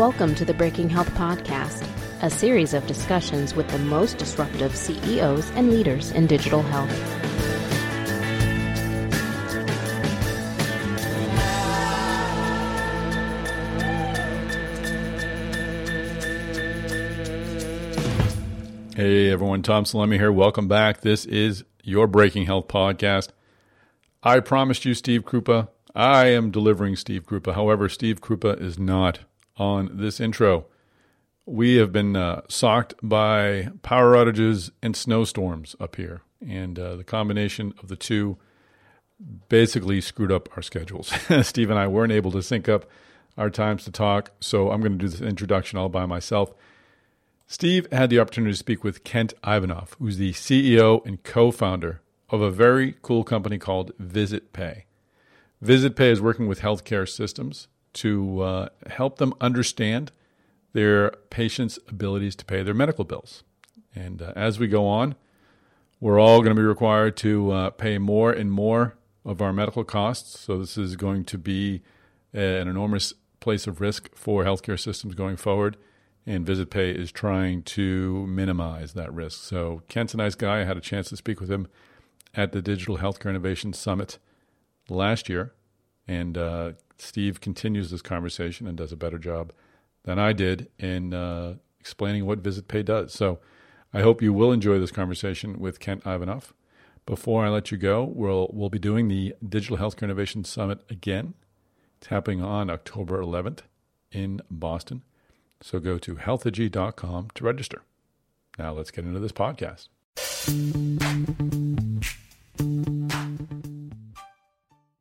Welcome to the Breaking Health Podcast, a series of discussions with the most disruptive CEOs and leaders in digital health. Hey everyone, Tom Salemi here. Welcome back. This is your Breaking Health podcast. I promised you Steve Krupa. I am delivering Steve Krupa. However, Steve Krupa is not on this intro. We have been uh, socked by power outages and snowstorms up here, and uh, the combination of the two basically screwed up our schedules. Steve and I weren't able to sync up our times to talk, so I'm going to do this introduction all by myself. Steve had the opportunity to speak with Kent Ivanoff, who's the CEO and co founder of a very cool company called VisitPay. VisitPay is working with healthcare systems to uh, help them understand their patients' abilities to pay their medical bills. And uh, as we go on, we're all going to be required to uh, pay more and more of our medical costs. So, this is going to be an enormous place of risk for healthcare systems going forward and VisitPay is trying to minimize that risk. So Kent's a nice guy. I had a chance to speak with him at the Digital Healthcare Innovation Summit last year, and uh, Steve continues this conversation and does a better job than I did in uh, explaining what VisitPay does. So I hope you will enjoy this conversation with Kent Ivanoff. Before I let you go, we'll we'll be doing the Digital Healthcare Innovation Summit again. It's happening on October 11th in Boston. So go to healthegy.com to register. Now let's get into this podcast.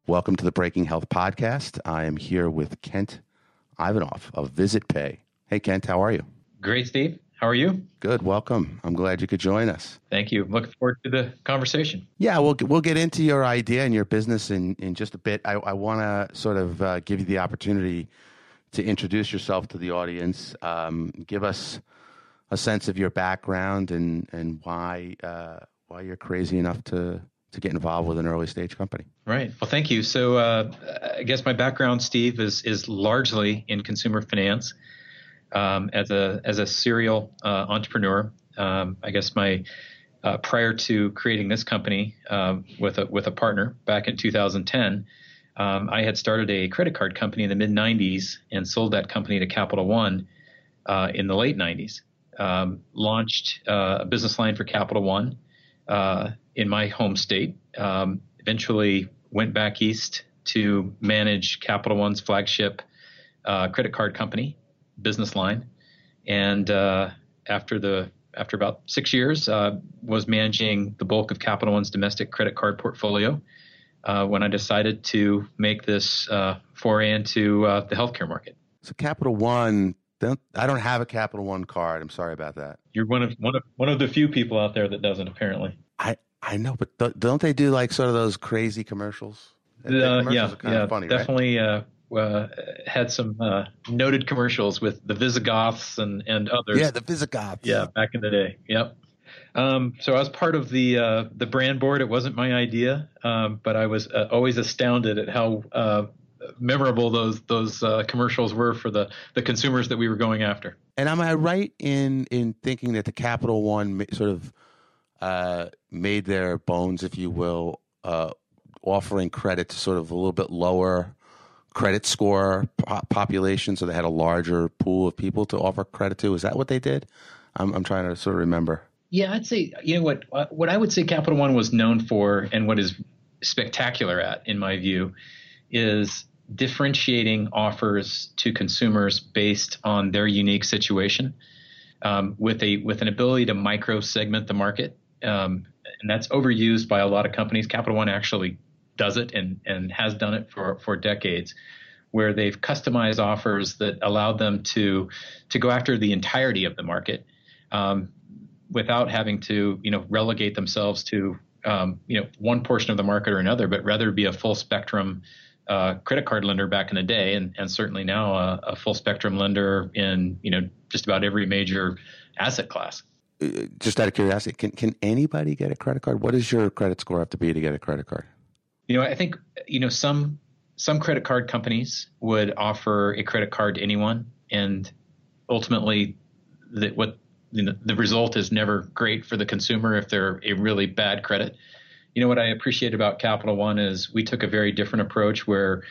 Welcome to the Breaking Health Podcast. I am here with Kent Ivanoff of VisitPay. Hey, Kent, how are you? Great, Steve. How are you? Good. Welcome. I'm glad you could join us. Thank you. Looking forward to the conversation. Yeah, we'll we'll get into your idea and your business in, in just a bit. I, I want to sort of uh, give you the opportunity to introduce yourself to the audience. Um, give us a sense of your background and and why uh, why you're crazy enough to to get involved with an early stage company. Right. Well, thank you. So, uh, I guess my background, Steve, is is largely in consumer finance. Um, as a as a serial uh, entrepreneur, um, I guess my uh, prior to creating this company um, with a with a partner back in 2010 um, I had started a credit card company in the mid 90s and sold that company to Capital One uh, in the late 90s. Um, launched uh, a business line for Capital One uh, in my home state. Um, eventually went back east to manage Capital One's flagship uh, credit card company business line, and uh, after the after about six years, uh, was managing the bulk of Capital One's domestic credit card portfolio uh, when I decided to make this foray into the healthcare market. So Capital One, don't, I don't have a Capital One card. I'm sorry about that. You're one of one of one of the few people out there that doesn't, apparently. I I know, but th- don't they do like sort of those crazy commercials? Uh, commercials yeah, yeah, funny, definitely. Right? Uh, uh, had some uh, noted commercials with the Visigoths and, and others. Yeah, the Visigoths. Yeah, back in the day. Yep. Um, so I was part of the uh, the brand board. It wasn't my idea, um, but I was uh, always astounded at how uh, memorable those those uh, commercials were for the the consumers that we were going after. And am I right in in thinking that the Capital One sort of uh, made their bones, if you will, uh, offering credit to sort of a little bit lower credit score po- population, so they had a larger pool of people to offer credit to. Is that what they did? I'm, I'm trying to sort of remember. Yeah, I'd say you know what uh, what I would say Capital One was known for, and what is spectacular at, in my view, is differentiating offers to consumers based on their unique situation, um, with a with an ability to micro segment the market, um, and that's overused by a lot of companies. Capital One actually does it and and has done it for for decades where they've customized offers that allow them to to go after the entirety of the market um, without having to you know relegate themselves to um, you know one portion of the market or another, but rather be a full spectrum uh, credit card lender back in the day, and, and certainly now a, a, full spectrum lender in you know just about every major asset class. Uh, just out of curiosity, can can anybody get a credit card? What does your credit score have to be to get a credit card? You know, I think you know some some credit card companies would offer a credit card to anyone and ultimately, the, what you know, the result is never great for the consumer if they're a really bad credit. You know what I appreciate about Capital One is we took a very different approach where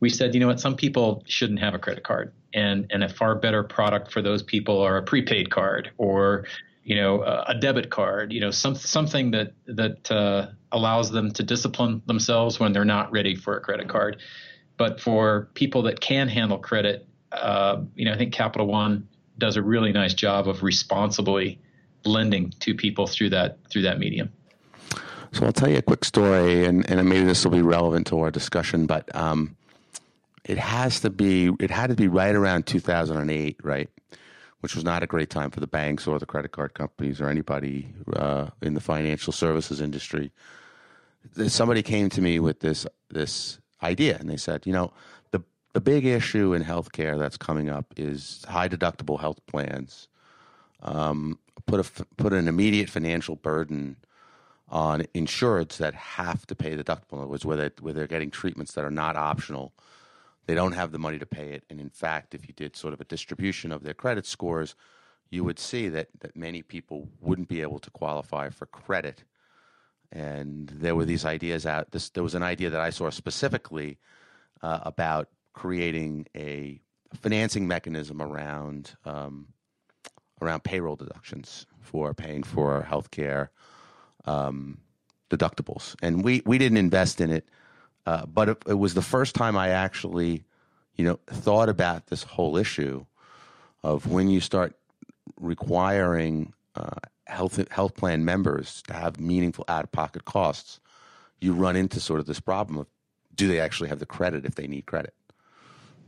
we said, you know what, some people shouldn't have a credit card, and and a far better product for those people are a prepaid card or you know a debit card, you know some something that that uh, allows them to discipline themselves when they're not ready for a credit card. But for people that can handle credit, uh, you know, I think Capital One does a really nice job of responsibly lending to people through that through that medium. So I'll tell you a quick story, and, and maybe this will be relevant to our discussion, but um, it has to be it had to be right around 2008, right? Which was not a great time for the banks or the credit card companies or anybody uh, in the financial services industry. Somebody came to me with this this idea, and they said, you know, the the big issue in healthcare that's coming up is high deductible health plans. Um, put a put an immediate financial burden on insureds that have to pay the deductible. In other words, where, they, where they're getting treatments that are not optional they don't have the money to pay it. And in fact, if you did sort of a distribution of their credit scores, you would see that, that many people wouldn't be able to qualify for credit. And there were these ideas out. This, there was an idea that I saw specifically uh, about creating a financing mechanism around um, around payroll deductions for paying for health healthcare um, deductibles. And we, we didn't invest in it uh, but it, it, was the first time I actually, you know, thought about this whole issue of when you start requiring uh, health health plan members to have meaningful out of pocket costs, you run into sort of this problem of do they actually have the credit if they need credit?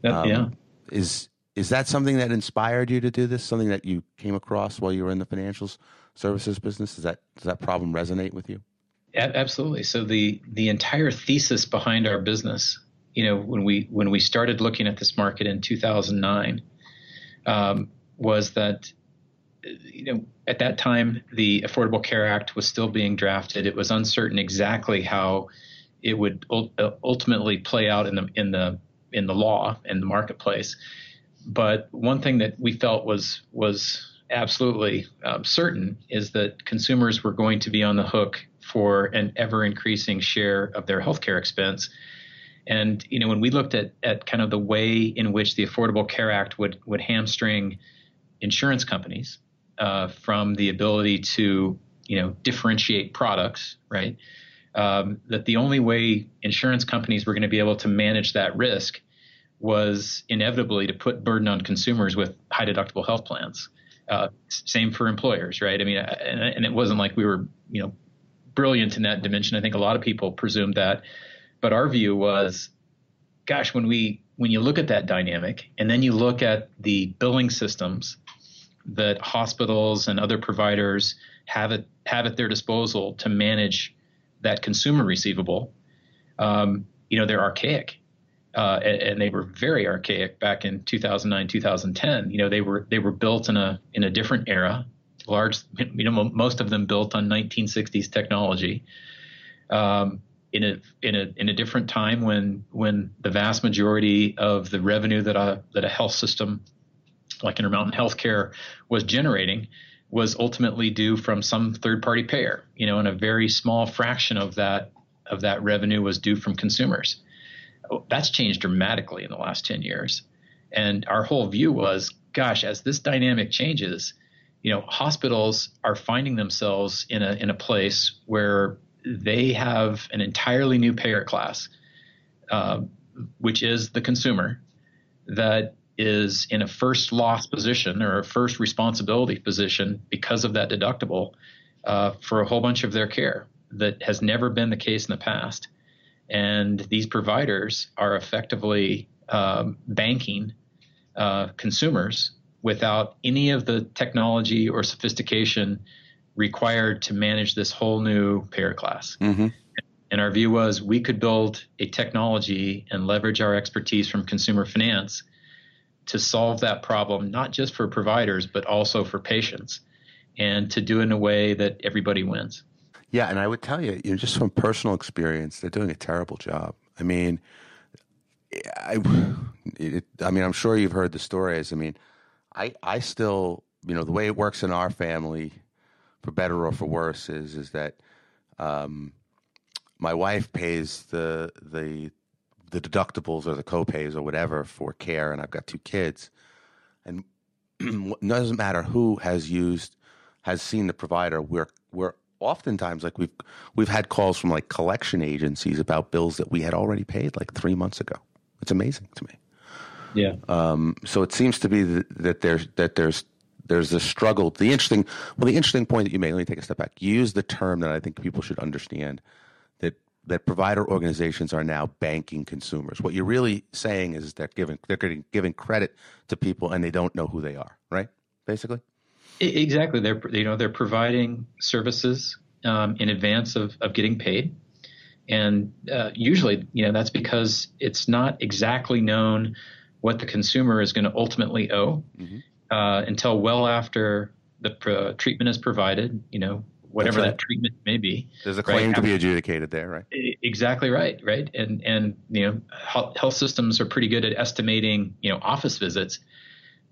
um, yeah. Is is that something that inspired you to do this? Something that you came across while you were in the financials services business? Does that does that problem resonate with you? Absolutely. So the the entire thesis behind our business, you know, when we when we started looking at this market in 2009, um, was that you know at that time the Affordable Care Act was still being drafted. It was uncertain exactly how it would ultimately play out in the in the in the law and the marketplace. But one thing that we felt was was absolutely um, certain is that consumers were going to be on the hook for an ever increasing share of their healthcare expense. And you know, when we looked at at kind of the way in which the Affordable Care Act would would hamstring insurance companies uh, from the ability to you know differentiate products, right? Um, that the only way insurance companies were going to be able to manage that risk was inevitably to put burden on consumers with high deductible health plans. Uh, same for employers, right? I mean, and, and, it wasn't like we were, you know, brilliant in that dimension. I think a lot of people presumed that, but our view was, gosh, when we when you look at that dynamic, and then you look at the billing systems that hospitals and other providers have at have at their disposal to manage that consumer receivable, um, you know, they're archaic. Uh, and, and, they were very archaic back in 2009, 2010. You know, they were they were built in a in a different era large, you know, most of them built on 1960s technology. Um, in a in a in a different time when when the vast majority of the revenue that a that a health system like Intermountain Healthcare was generating was ultimately due from some third party payer, you know, and a very small fraction of that of that revenue was due from consumers. That's changed dramatically in the last 10 years. And our whole view was, gosh, as this dynamic changes, you know, hospitals are finding themselves in a in a place where they have an entirely new payer class, uh, which is the consumer, that is in a first loss position or a first responsibility position because of that deductible uh, for a whole bunch of their care that has never been the case in the past. And these providers are effectively um, banking uh, consumers without any of the technology or sophistication required to manage this whole new payer class. Mm-hmm. And our view was we could build a technology and leverage our expertise from consumer finance to solve that problem, not just for providers, but also for patients, and to do it in a way that everybody wins. Yeah, and I would tell you, you know, just from personal experience, they're doing a terrible job. I mean, I, it, I mean, I'm sure you've heard the stories. I mean, I, I still, you know, the way it works in our family, for better or for worse, is is that um, my wife pays the the the deductibles or the copays or whatever for care, and I've got two kids, and it doesn't matter who has used has seen the provider. We're we're oftentimes like we've we've had calls from like collection agencies about bills that we had already paid like three months ago. It's amazing to me. Yeah. Um, so it seems to be that, that there's that there's there's a struggle. The interesting well, the interesting point that you made. Let me take a step back. You use the term that I think people should understand that that provider organizations are now banking consumers. What you're really saying is they're giving they're giving credit to people and they don't know who they are. Right? Basically. Exactly. They're you know they're providing services um, in advance of, of getting paid, and uh, usually you know that's because it's not exactly known what the consumer is going to ultimately owe mm-hmm. uh, until well after the pr- treatment is provided. You know whatever right. that treatment may be. There's a claim right? to be adjudicated there, right? Exactly right, right. And and you know health systems are pretty good at estimating you know office visits,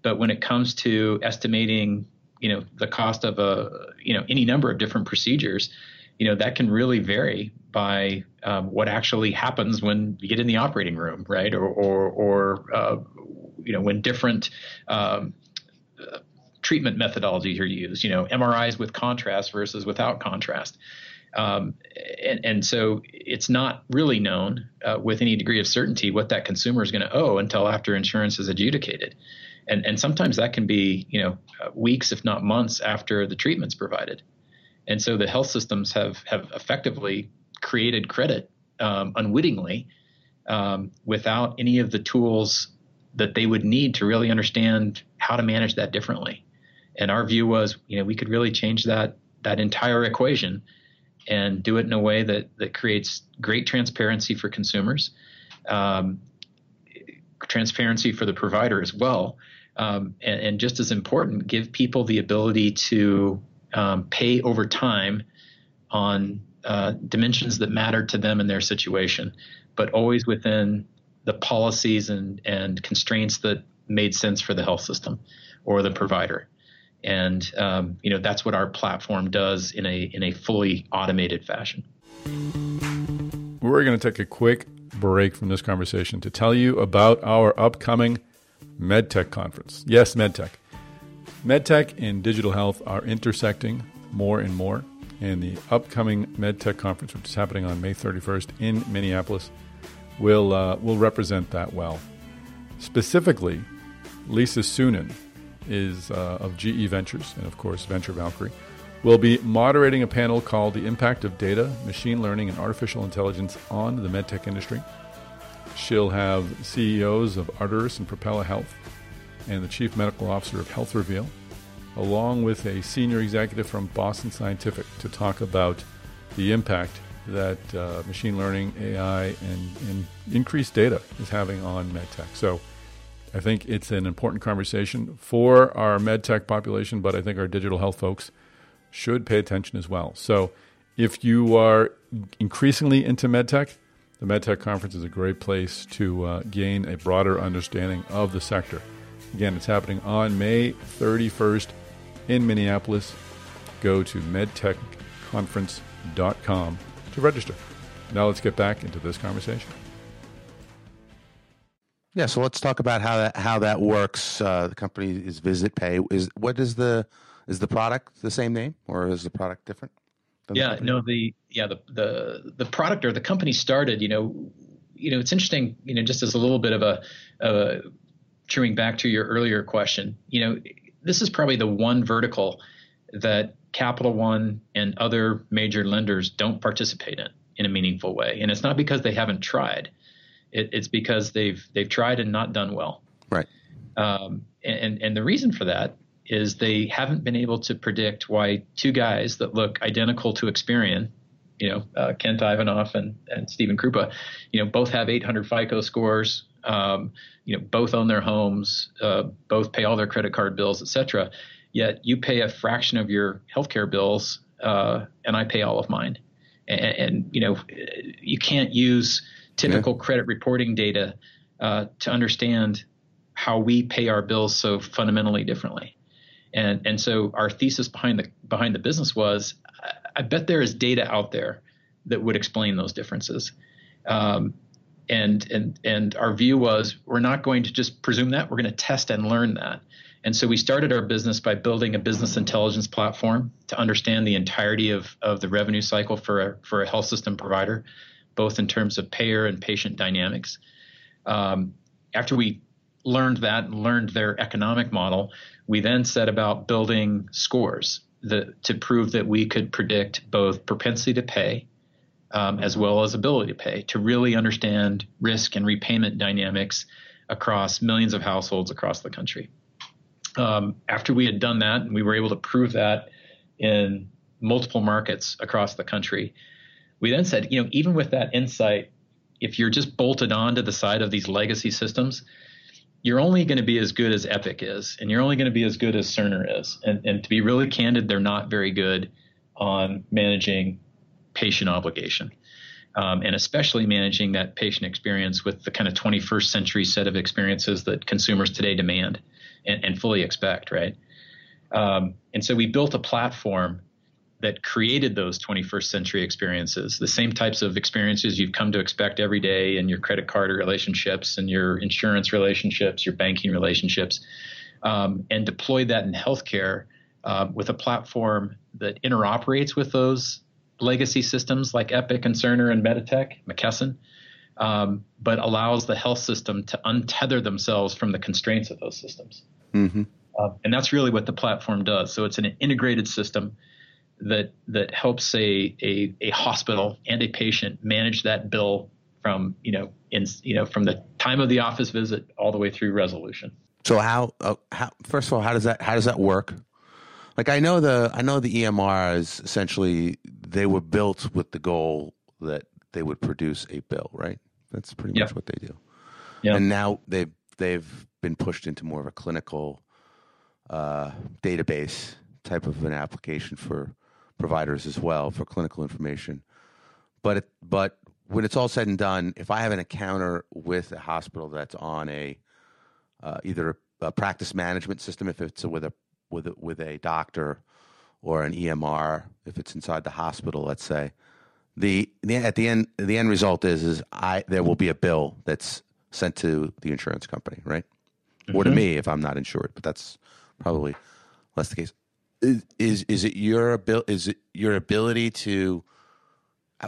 but when it comes to estimating you know the cost of a you know any number of different procedures you know that can really vary by um, what actually happens when you get in the operating room right? Or or, or uh, you know when different um, uh, treatment methodologies are used you know mris with contrast versus without contrast um, and, and, so it's not really known uh, with any degree of certainty what that consumer is going to owe until after insurance is adjudicated. And and sometimes that can be you know weeks if not months after the treatment's provided. And so the health systems have have effectively created credit um, unwittingly um, without any of the tools that they would need to really understand how to manage that differently. And our view was you know we could really change that that entire equation and do it in a way that that creates great transparency for consumers um, transparency for the provider as well um, and, and, just as important, give people the ability to um, pay over time on uh, dimensions that matter to them and their situation, but always within the policies and, and constraints that made sense for the health system or the provider. And um, you know that's what our platform does in a in a fully automated fashion. We're going to take a quick break from this conversation to tell you about our upcoming MedTech conference. Yes, MedTech. MedTech and digital health are intersecting more and more. And the upcoming MedTech conference, which is happening on May 31st in Minneapolis, will, uh, will represent that well. Specifically, Lisa Suennen is uh, of GE Ventures and, of course, Venture Valkyrie, will be moderating a panel called The Impact of Data, Machine Learning, and Artificial Intelligence on the MedTech Industry. She'll have CEOs of Arterys and Propeller Health and the Chief Medical Officer of HealthReveal, along with a senior executive from Boston Scientific to talk about the impact that uh, machine learning, AI, and, and, increased data is having on medtech. So I think it's an important conversation for our medtech population, but I think our digital health folks should pay attention as well. So if you are increasingly into medtech, the MedTech Conference is a great place to uh, gain a broader understanding of the sector. Again, it's happening on May 31st in Minneapolis. Go to medtechconference.com to register. Now let's get back into this conversation. Yeah, so let's talk about how that how that works. Uh, the company is VisitPay. Is what is the is the product the same name or is the product different? yeah no the yeah the the the product or the company started you know you know it's interesting you know just as a little bit of a, a chewing back to your earlier question you know this is probably the one vertical that capital one and other major lenders don't participate in in a meaningful way and it's not because they haven't tried it, it's because they've they've tried and not done well right um, and and the reason for that is they haven't been able to predict why two guys that look identical to Experian, you know, uh, Kent Ivanoff and, and Stephen Krupa, you know, both have 800 FICO scores, um, you know, both own their homes, uh, both pay all their credit card bills, et cetera. Yet you pay a fraction of your healthcare bills, uh, and I pay all of mine. And, and, you know, you can't use typical yeah. credit reporting data uh, to understand how we pay our bills so fundamentally differently. And and so our thesis behind the behind the business was, I bet there is data out there that would explain those differences. Um, and and and our view was we're not going to just presume that we're going to test and learn that and so we started our business by building a business intelligence platform to understand the entirety of, of the revenue cycle for a, for a health system provider, both in terms of payer and patient dynamics. Um, after we learned that and learned their economic model, we then set about building scores that, to prove that we could predict both propensity to pay um, as well as ability to pay to really understand risk and repayment dynamics across millions of households across the country um, after we had done that, and we were able to prove that in multiple markets across the country, we then said, you know, even with that insight, if you're just bolted onto the side of these legacy systems, you're only going to be as good as Epic is, and you're only going to be as good as Cerner is. And, and to be really candid, they're not very good on managing patient obligation. Um, and especially managing that patient experience with the kind of 21st century set of experiences that consumers today demand and, and fully expect, right? Um, and so we built a platform that created those 21st century experiences, the same types of experiences you've come to expect every day in your credit card relationships and your insurance relationships, your banking relationships, um, and deploy that in healthcare uh, with a platform that interoperates with those legacy systems like Epic and Cerner and Meditech, McKesson, um, but allows the health system to untether themselves from the constraints of those systems. Mm-hmm. Uh, and that's really what the platform does. So it's an integrated system that that helps a, a, a hospital and a patient manage that bill from you know in you know from the time of the office visit all the way through resolution. So how, uh, how first of all how does that how does that work? Like I know the I know the EMRs essentially they were built with the goal that they would produce a bill, right? That's pretty much what they do. Yeah. And now they've they've been pushed into more of a clinical uh, database type of an application for providers as well for clinical information. But it, but when it's all said and done, if I have an encounter with a hospital that's on a uh, either a practice management system, if it's with a with a, with a doctor, or an EMR, if it's inside the hospital, let's say, the, the at the end the end result is is I there will be a bill that's sent to the insurance company, right? Mm-hmm. Or to me if I'm not insured, but that's probably less the case. Is is, it your abil- is it your ability to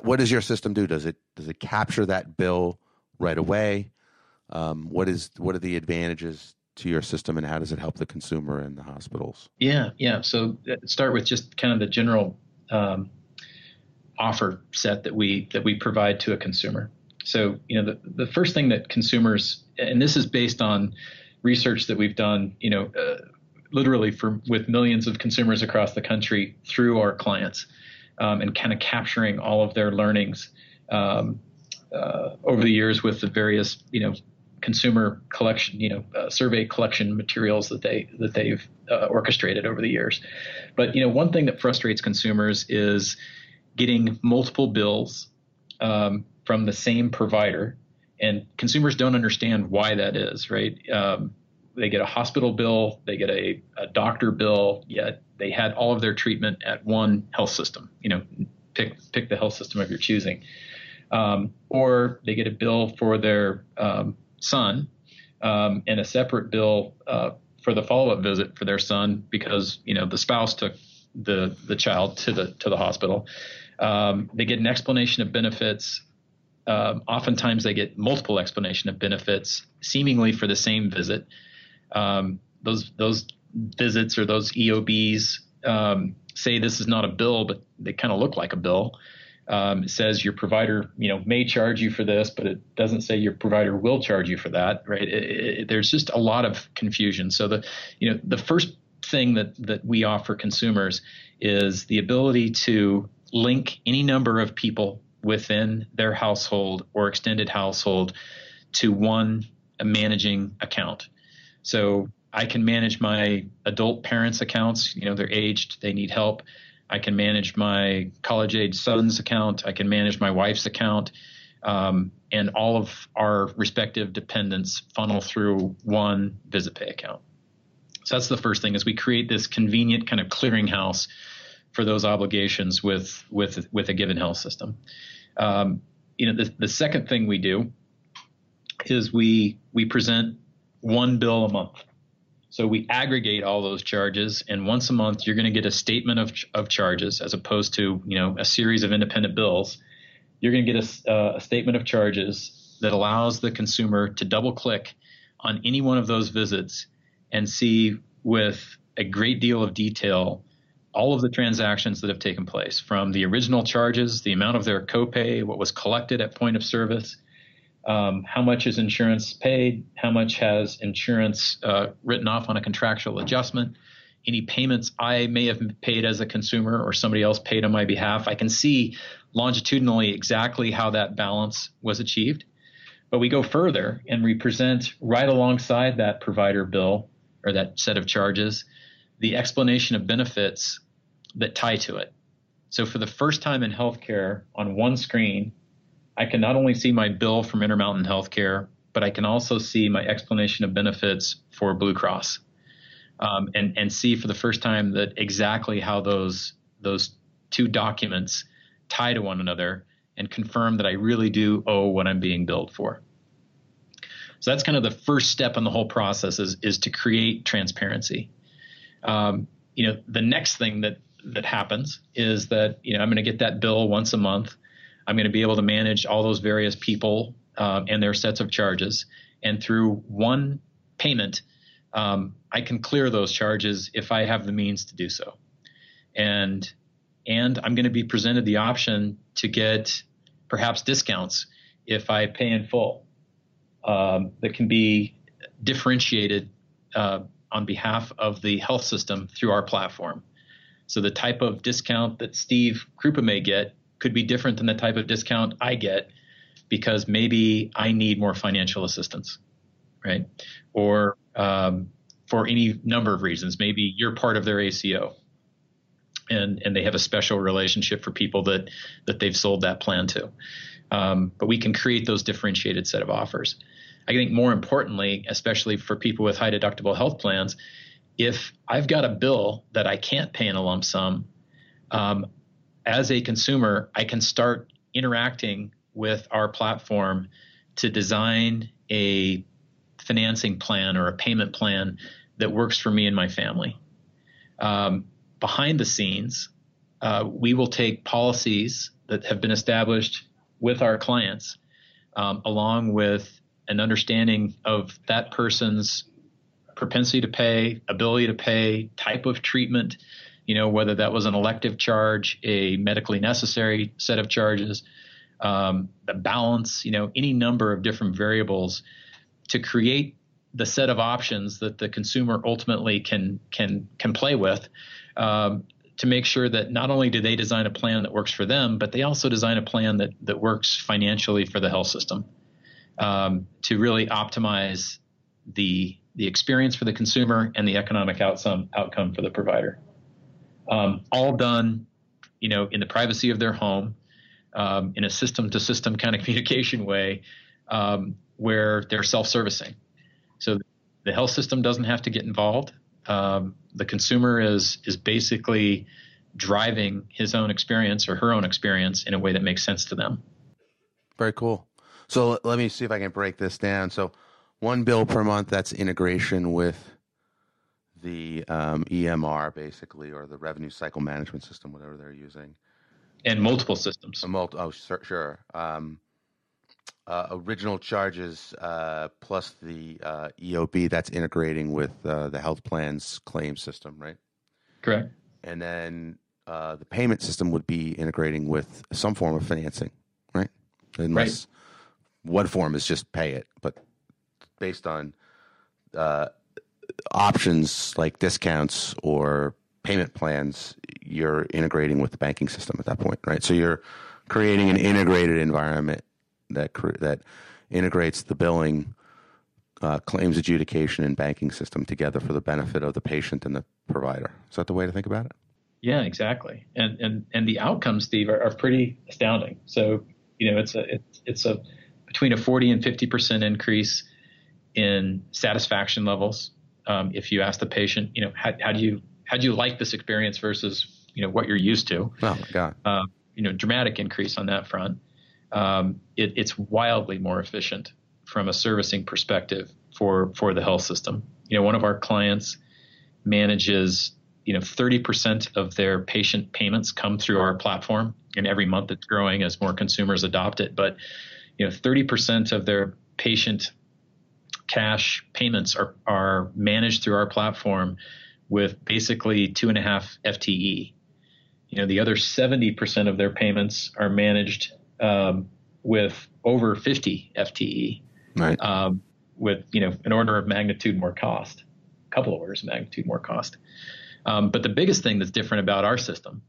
what does your system do? Does it does it capture that bill right away? Um, what is what are the advantages to your system, and how does it help the consumer and the hospitals? Yeah, yeah. So uh, start with just kind of the general um, offer set that we that we provide to a consumer. So, you know, the, the first thing that consumers, and this is based on research that we've done, you know, uh, literally for with millions of consumers across the country through our clients, um, and kind of capturing all of their learnings um, uh, over the years with the various, you know, consumer collection, you know, uh, survey collection materials that they that they've uh, orchestrated over the years. But you know, one thing that frustrates consumers is getting multiple bills um, from the same provider, and consumers don't understand why that is. Right? Um, they get a hospital bill, they get a, a doctor bill, yet they had all of their treatment at one health system. You know, pick pick the health system of your choosing. Um, or they get a bill for their um, son um, and a separate bill uh, for the follow-up visit for their son because you know the spouse took the the child to the to the hospital. Um, they get an explanation of benefits. Um, oftentimes, they get multiple explanation of benefits, seemingly for the same visit. Um, those those visits or those EOBs um, say this is not a bill, but they kind of look like a bill. Um, it says your provider, you know, may charge you for this, but it doesn't say your provider will charge you for that, right? It, it, there's just a lot of confusion. So the, you know, the first thing that that we offer consumers is the ability to link any number of people within their household or extended household to one managing account. So I can manage my adult parents' accounts. You know, they're aged, they need help. I can manage my college age son's account. I can manage my wife's account. Um, and all of our respective dependents funnel through one VisitPay account. So that's the first thing is we create this convenient kind of clearinghouse for those obligations with with with a given health system. Um, you know, the, the second thing we do is we we present one bill a month. So we aggregate all those charges, and once a month you're going to get a statement of, of charges as opposed to you know a series of independent bills. You're going to get a, uh, a statement of charges that allows the consumer to double click on any one of those visits and see with a great deal of detail all of the transactions that have taken place from the original charges, the amount of their copay, what was collected at point of service, um, how much is insurance paid, how much has insurance uh, written off on a contractual adjustment, any payments I may have paid as a consumer or somebody else paid on my behalf. I can see longitudinally exactly how that balance was achieved. But we go further and we present right alongside that provider bill or that set of charges the explanation of benefits that tie to it. So for the first time in healthcare on one screen, I can not only see my bill from Intermountain Healthcare, but I can also see my explanation of benefits for Blue Cross, um, and and see for the first time that exactly how those those two documents tie to one another, and confirm that I really do owe what I'm being billed for. So that's kind of the first step in the whole process is is to create transparency. Um, you know, the next thing that that happens is that you know I'm going to get that bill once a month. I'm going to be able to manage all those various people um, and their sets of charges, and through one payment, um, I can clear those charges if I have the means to do so. And and I'm going to be presented the option to get perhaps discounts if I pay in full um, that can be differentiated uh, on behalf of the health system through our platform. So the type of discount that Steve Krupa may get could be different than the type of discount I get because maybe I need more financial assistance, right? Or um, for any number of reasons. Maybe you're part of their ACO, and and they have a special relationship for people that that they've sold that plan to. Um, but we can create those differentiated set of offers. I think more importantly, especially for people with high deductible health plans, if I've got a bill that I can't pay in a lump sum, um, as a consumer, I can start interacting with our platform to design a financing plan or a payment plan that works for me and my family. Um, behind the scenes, uh, we will take policies that have been established with our clients, um, along with an understanding of that person's propensity to pay, ability to pay, type of treatment, you know, whether that was an elective charge, a medically necessary set of charges, um, the balance, you know, any number of different variables to create the set of options that the consumer ultimately can can can play with um, to make sure that not only do they design a plan that works for them, but they also design a plan that that works financially for the health system um, to really optimize the the experience for the consumer and the economic outcome outcome for the provider um, all done, you know, in the privacy of their home, um, in a system to system kind of communication way, um, where they're self servicing. So the health system doesn't have to get involved. Um, the consumer is is basically driving his own experience or her own experience in a way that makes sense to them. Very cool. So let me see if I can break this down. So one bill per month, that's integration with the um, EMR, basically, or the revenue cycle management system, whatever they're using. And multiple systems. multi- oh, sure. sure. Um, uh, original charges uh, plus the uh, EOB that's integrating with uh, the health plan's claim system, right? Correct. And then uh, the payment system would be integrating with some form of financing, right? Unless right. one form is just pay it, but based on uh, options like discounts or payment plans, you're integrating with the banking system at that point, right? So you're creating an integrated environment that that integrates the billing, uh, claims adjudication, and banking system together for the benefit of the patient and the provider. Is that the way to think about it? Yeah, exactly. And and and the outcomes, Steve, are, are pretty astounding. So you know, it's a it's, it's a between a 40 and 50 percent increase in satisfaction levels. Um, if you ask the patient, you know, how, how, do you how do you like this experience versus you know what you're used to? Oh my God! Uh, you know, dramatic increase on that front. Um, it, it's wildly more efficient from a servicing perspective for for the health system. You know, one of our clients manages you know 30% of their patient payments come through our platform and every month it's growing as more consumers adopt it but you know 30% of their patient cash payments are, are managed through our platform with basically two and a half FTE. You know, the other 70% of their payments are managed um, with over 50 FTE, right? Um, with you know an order of magnitude more cost, a couple of orders of magnitude more cost. Um, but the biggest thing that's different about our system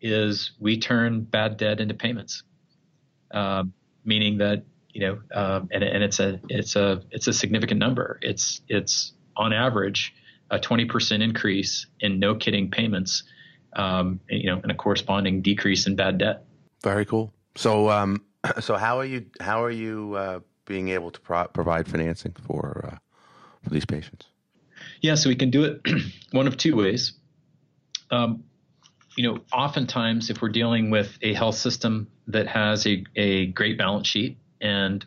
is we turn bad debt into payments, um, meaning that you know, um, and, and it's a it's a it's a significant number. It's it's on average a 20% increase in no kidding payments, um, you know, and a corresponding decrease in bad debt. Very cool. So, um, so how are you how are you uh, being able to pro- provide financing for uh, for these patients? Yeah, so we can do it one of two ways. Um, you know, oftentimes if we're dealing with a health system that has a, a great balance sheet and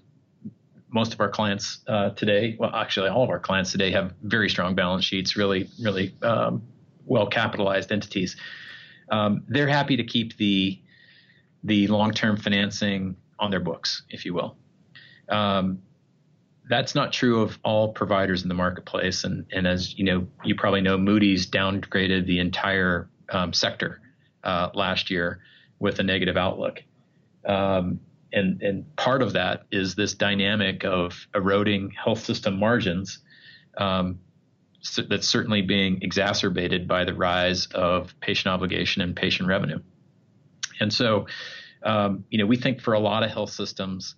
most of our clients uh, today, well, actually all of our clients today have very strong balance sheets, really, really um, well capitalized entities. Um, they're happy to keep the the long term financing on their books, if you will. Um, that's not true of all providers in the marketplace, and and as you know, you probably know, Moody's downgraded the entire um, sector uh, last year with a negative outlook. Um, and and part of that is this dynamic of eroding health system margins um, so that's certainly being exacerbated by the rise of patient obligation and patient revenue. And so, um, you know, we think for a lot of health systems,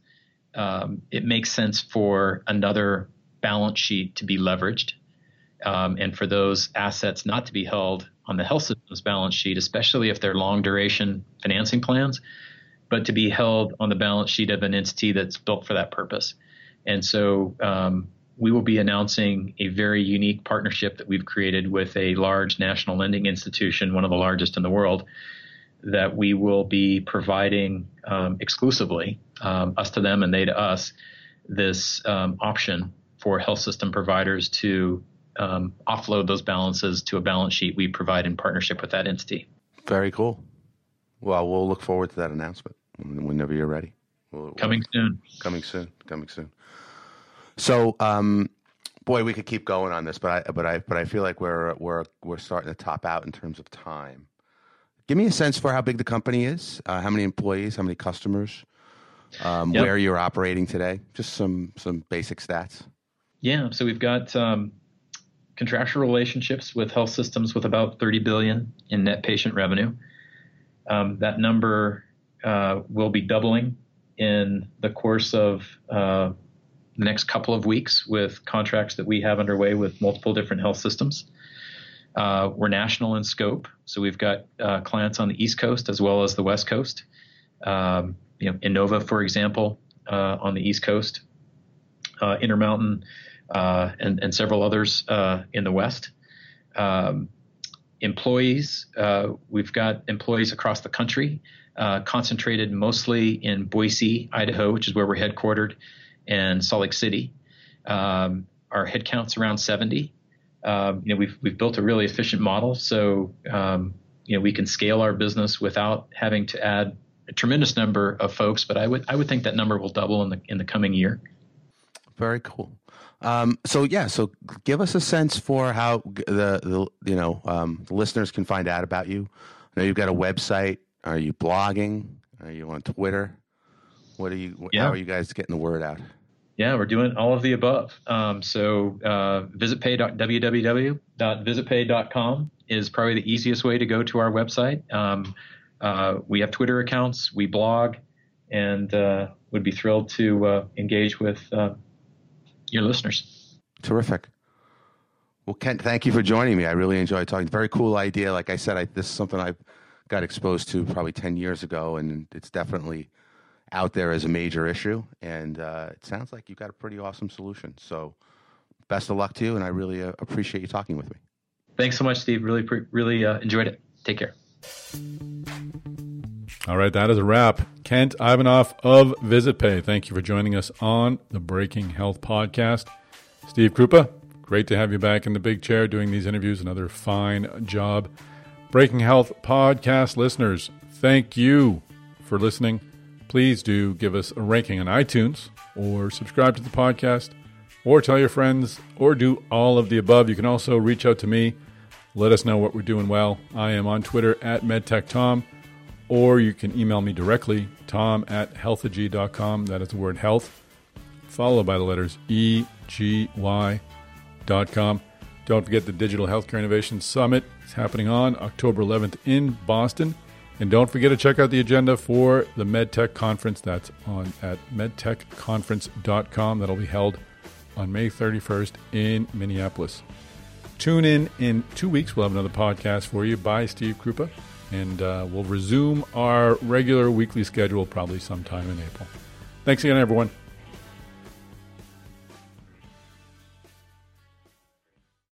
um, it makes sense for another balance sheet to be leveraged, um, and for those assets not to be held on the health system's balance sheet, especially if they're long duration financing plans but to be held on the balance sheet of an entity that's built for that purpose. And so um, we will be announcing a very unique partnership that we've created with a large national lending institution, one of the largest in the world, that we will be providing um, exclusively, um, us to them and they to us, this um, option for health system providers to um, offload those balances to a balance sheet we provide in partnership with that entity. Very cool. Well, we'll look forward to that announcement whenever you're ready. We'll, coming we'll, soon. Coming soon. Coming soon. So, um, boy, we could keep going on this, but I, but I, but I feel like we're we're we're starting to top out in terms of time. Give me a sense for how big the company is, uh, how many employees, how many customers, um, yep. where you're operating today. Just some some basic stats. Yeah, so we've got um, contractual relationships with health systems with about 30 billion in net patient revenue. Um, that number uh, will be doubling in the course of uh, the next couple of weeks with contracts that we have underway with multiple different health systems. Uh, we're national in scope, so we've got uh, clients on the East Coast as well as the West Coast. Um, you know, Inova, for example, uh, on the East Coast, uh, Intermountain, and, and several others in the West. Um, employees. Uh, we've got employees across the country, uh, concentrated mostly in Boise, Idaho, which is where we're headquartered, and Salt Lake City. Um, our headcount's around 70. Um, you know, we've we've built a really efficient model, so um, you know we can scale our business without having to add a tremendous number of folks. But I would I would think that number will double in the in the coming year. Very cool. Um, so yeah, so give us a sense for how the, the you know um, the listeners can find out about you. I know you've got a website. Are you blogging? Are you on Twitter? What are you? Yeah. How are you guys getting the word out? Yeah, we're doing all of the above. Um, so uh, visitpay www.visitpay.com is probably the easiest way to go to our website. Um, uh, we have Twitter accounts, we blog, and uh, would be thrilled to uh, engage with uh, your listeners. Terrific. Well, Kent, thank you for joining me. I really enjoyed talking. Very cool idea. Like I said, I, this is something I got exposed to probably 10 years ago, and it's definitely out there as a major issue. And uh, it sounds like you've got a pretty awesome solution. So best of luck to you, and I really uh, appreciate you talking with me. Thanks so much, Steve. Really, really uh, enjoyed it. Take care. All right, that is a wrap. Kent Ivanoff of VisitPay. Thank you for joining us on the Breaking Health podcast. Steve Krupa, great to have you back in the big chair doing these interviews. Another fine job. Breaking Health podcast listeners, thank you for listening. Please do give us a ranking on iTunes or subscribe to the podcast or tell your friends or do all of the above. You can also reach out to me. Let us know what we're doing well. I am on Twitter at MedTechTom or you can email me directly, tom at healthegy.com. That is the word health, followed by the letters E G Y.com. Don't forget the Digital Healthcare Innovation Summit is happening on October 11th in Boston. And don't forget to check out the agenda for the MedTech Conference. That's on at medtechconference.com. That'll be held on May 31st in Minneapolis. Tune in in two weeks. We'll have another podcast for you by Steve Krupa and uh, we'll resume our regular weekly schedule probably sometime in April. Thanks again, everyone.